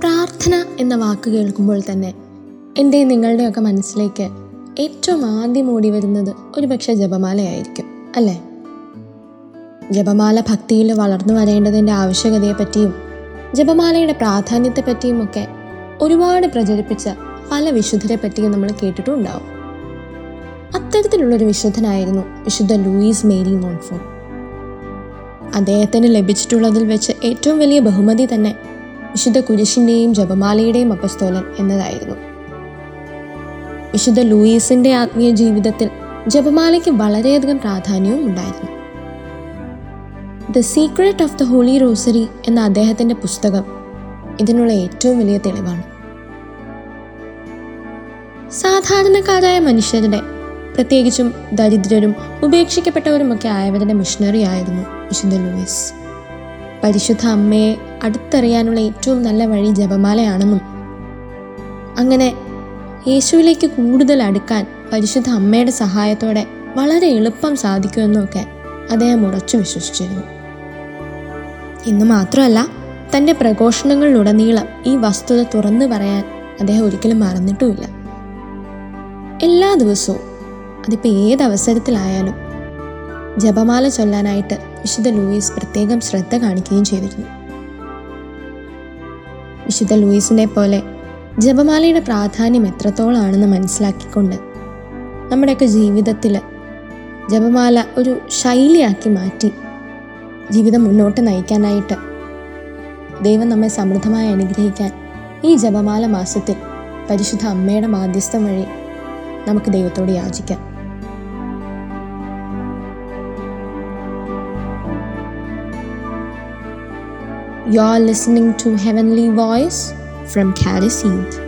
പ്രാർത്ഥന എന്ന വാക്ക് കേൾക്കുമ്പോൾ തന്നെ എന്റെ നിങ്ങളുടെയൊക്കെ മനസ്സിലേക്ക് ഏറ്റവും ആദ്യം ഓടി വരുന്നത് ഒരുപക്ഷെ ജപമാലയായിരിക്കും അല്ലേ? ജപമാല ഭക്തിയിൽ വളർന്നു വരേണ്ടതിന്റെ ആവശ്യകതയെപ്പറ്റിയും ജപമാലയുടെ പ്രാധാന്യത്തെപ്പറ്റിയും ഒക്കെ ഒരുപാട് പ്രചരിപ്പിച്ച പല വിശുദ്ധരെ പറ്റിയും നമ്മൾ കേട്ടിട്ടുണ്ടാവും. അത്തരത്തിലുള്ളൊരു വിശുദ്ധനായിരുന്നു വിശുദ്ധ ലൂയിസ് മേരി മോൺഫോൺ. അദ്ദേഹത്തിന് ലഭിച്ചിട്ടുള്ളതിൽ വെച്ച് ഏറ്റവും വലിയ ബഹുമതി തന്നെ വിശുദ്ധ കുരിശിന്റെയും ജപമാലയുടെയും അപസ്തോലൻ എന്നതായിരുന്നു. വിശുദ്ധ ലൂയിസിന്റെ ആത്മീയ ജീവിതത്തിൽ ജപമാലയ്ക്ക് വളരെയധികം പ്രാധാന്യവും ഉണ്ടായിരുന്നു. The secret of the holy rosary എന്ന അദ്ദേഹത്തിന്റെ പുസ്തകം ഇതിനുള്ള ഏറ്റവും വലിയ തെളിവാണ്. സാധാരണക്കാരായ മനുഷ്യരുടെ പ്രത്യേകിച്ചും ദരിദ്രരും ഉപേക്ഷിക്കപ്പെട്ടവരുമൊക്കെ ആയവരുടെ മിഷണറി ആയിരുന്നു വിശുദ്ധ ലൂയിസ്. പരിശുദ്ധ അമ്മയെ അടുത്തറിയാനുള്ള ഏറ്റവും നല്ല വഴി ജപമാലയാണെന്നും അങ്ങനെ യേശുവിലേക്ക് കൂടുതൽ അടുക്കാൻ പരിശുദ്ധ അമ്മയുടെ സഹായത്തോടെ വളരെ എളുപ്പം സാധിക്കുമെന്നൊക്കെ അദ്ദേഹം ഉറച്ചു വിശ്വസിച്ചിരുന്നു. ഇന്ന് മാത്രമല്ല തന്റെ പ്രഘോഷണങ്ങളിലുടനീളം ഈ വസ്തുത തുറന്നു പറയാൻ അദ്ദേഹം ഒരിക്കലും മറന്നിട്ടുമില്ല. എല്ലാ ദിവസവും അതിപ്പോൾ ഏത് അവസരത്തിലായാലും ജപമാല ചൊല്ലാനായിട്ട് വിശുദ്ധ ലൂയിസ് പ്രത്യേകം ശ്രദ്ധ കാണിക്കുകയും ചെയ്തിരുന്നു. വിശുദ്ധ ലൂയിസിനെ പോലെ ജപമാലയുടെ പ്രാധാന്യം എത്രത്തോളാണെന്ന് മനസ്സിലാക്കിക്കൊണ്ട് നമ്മുടെയൊക്കെ ജീവിതത്തിൽ ജപമാല ഒരു ശൈലിയാക്കി മാറ്റി ജീവിതം മുന്നോട്ട് നയിക്കാനായിട്ട് ദൈവം നമ്മെ സമൃദ്ധമായി അനുഗ്രഹിക്കാൻ ഈ ജപമാല മാസത്തിൽ പരിശുദ്ധ അമ്മയുടെ മാധ്യസ്ഥം വഴി നമുക്ക് ദൈവത്തോട് യാചിക്കാം. You're listening to Heavenly Voice from Youth.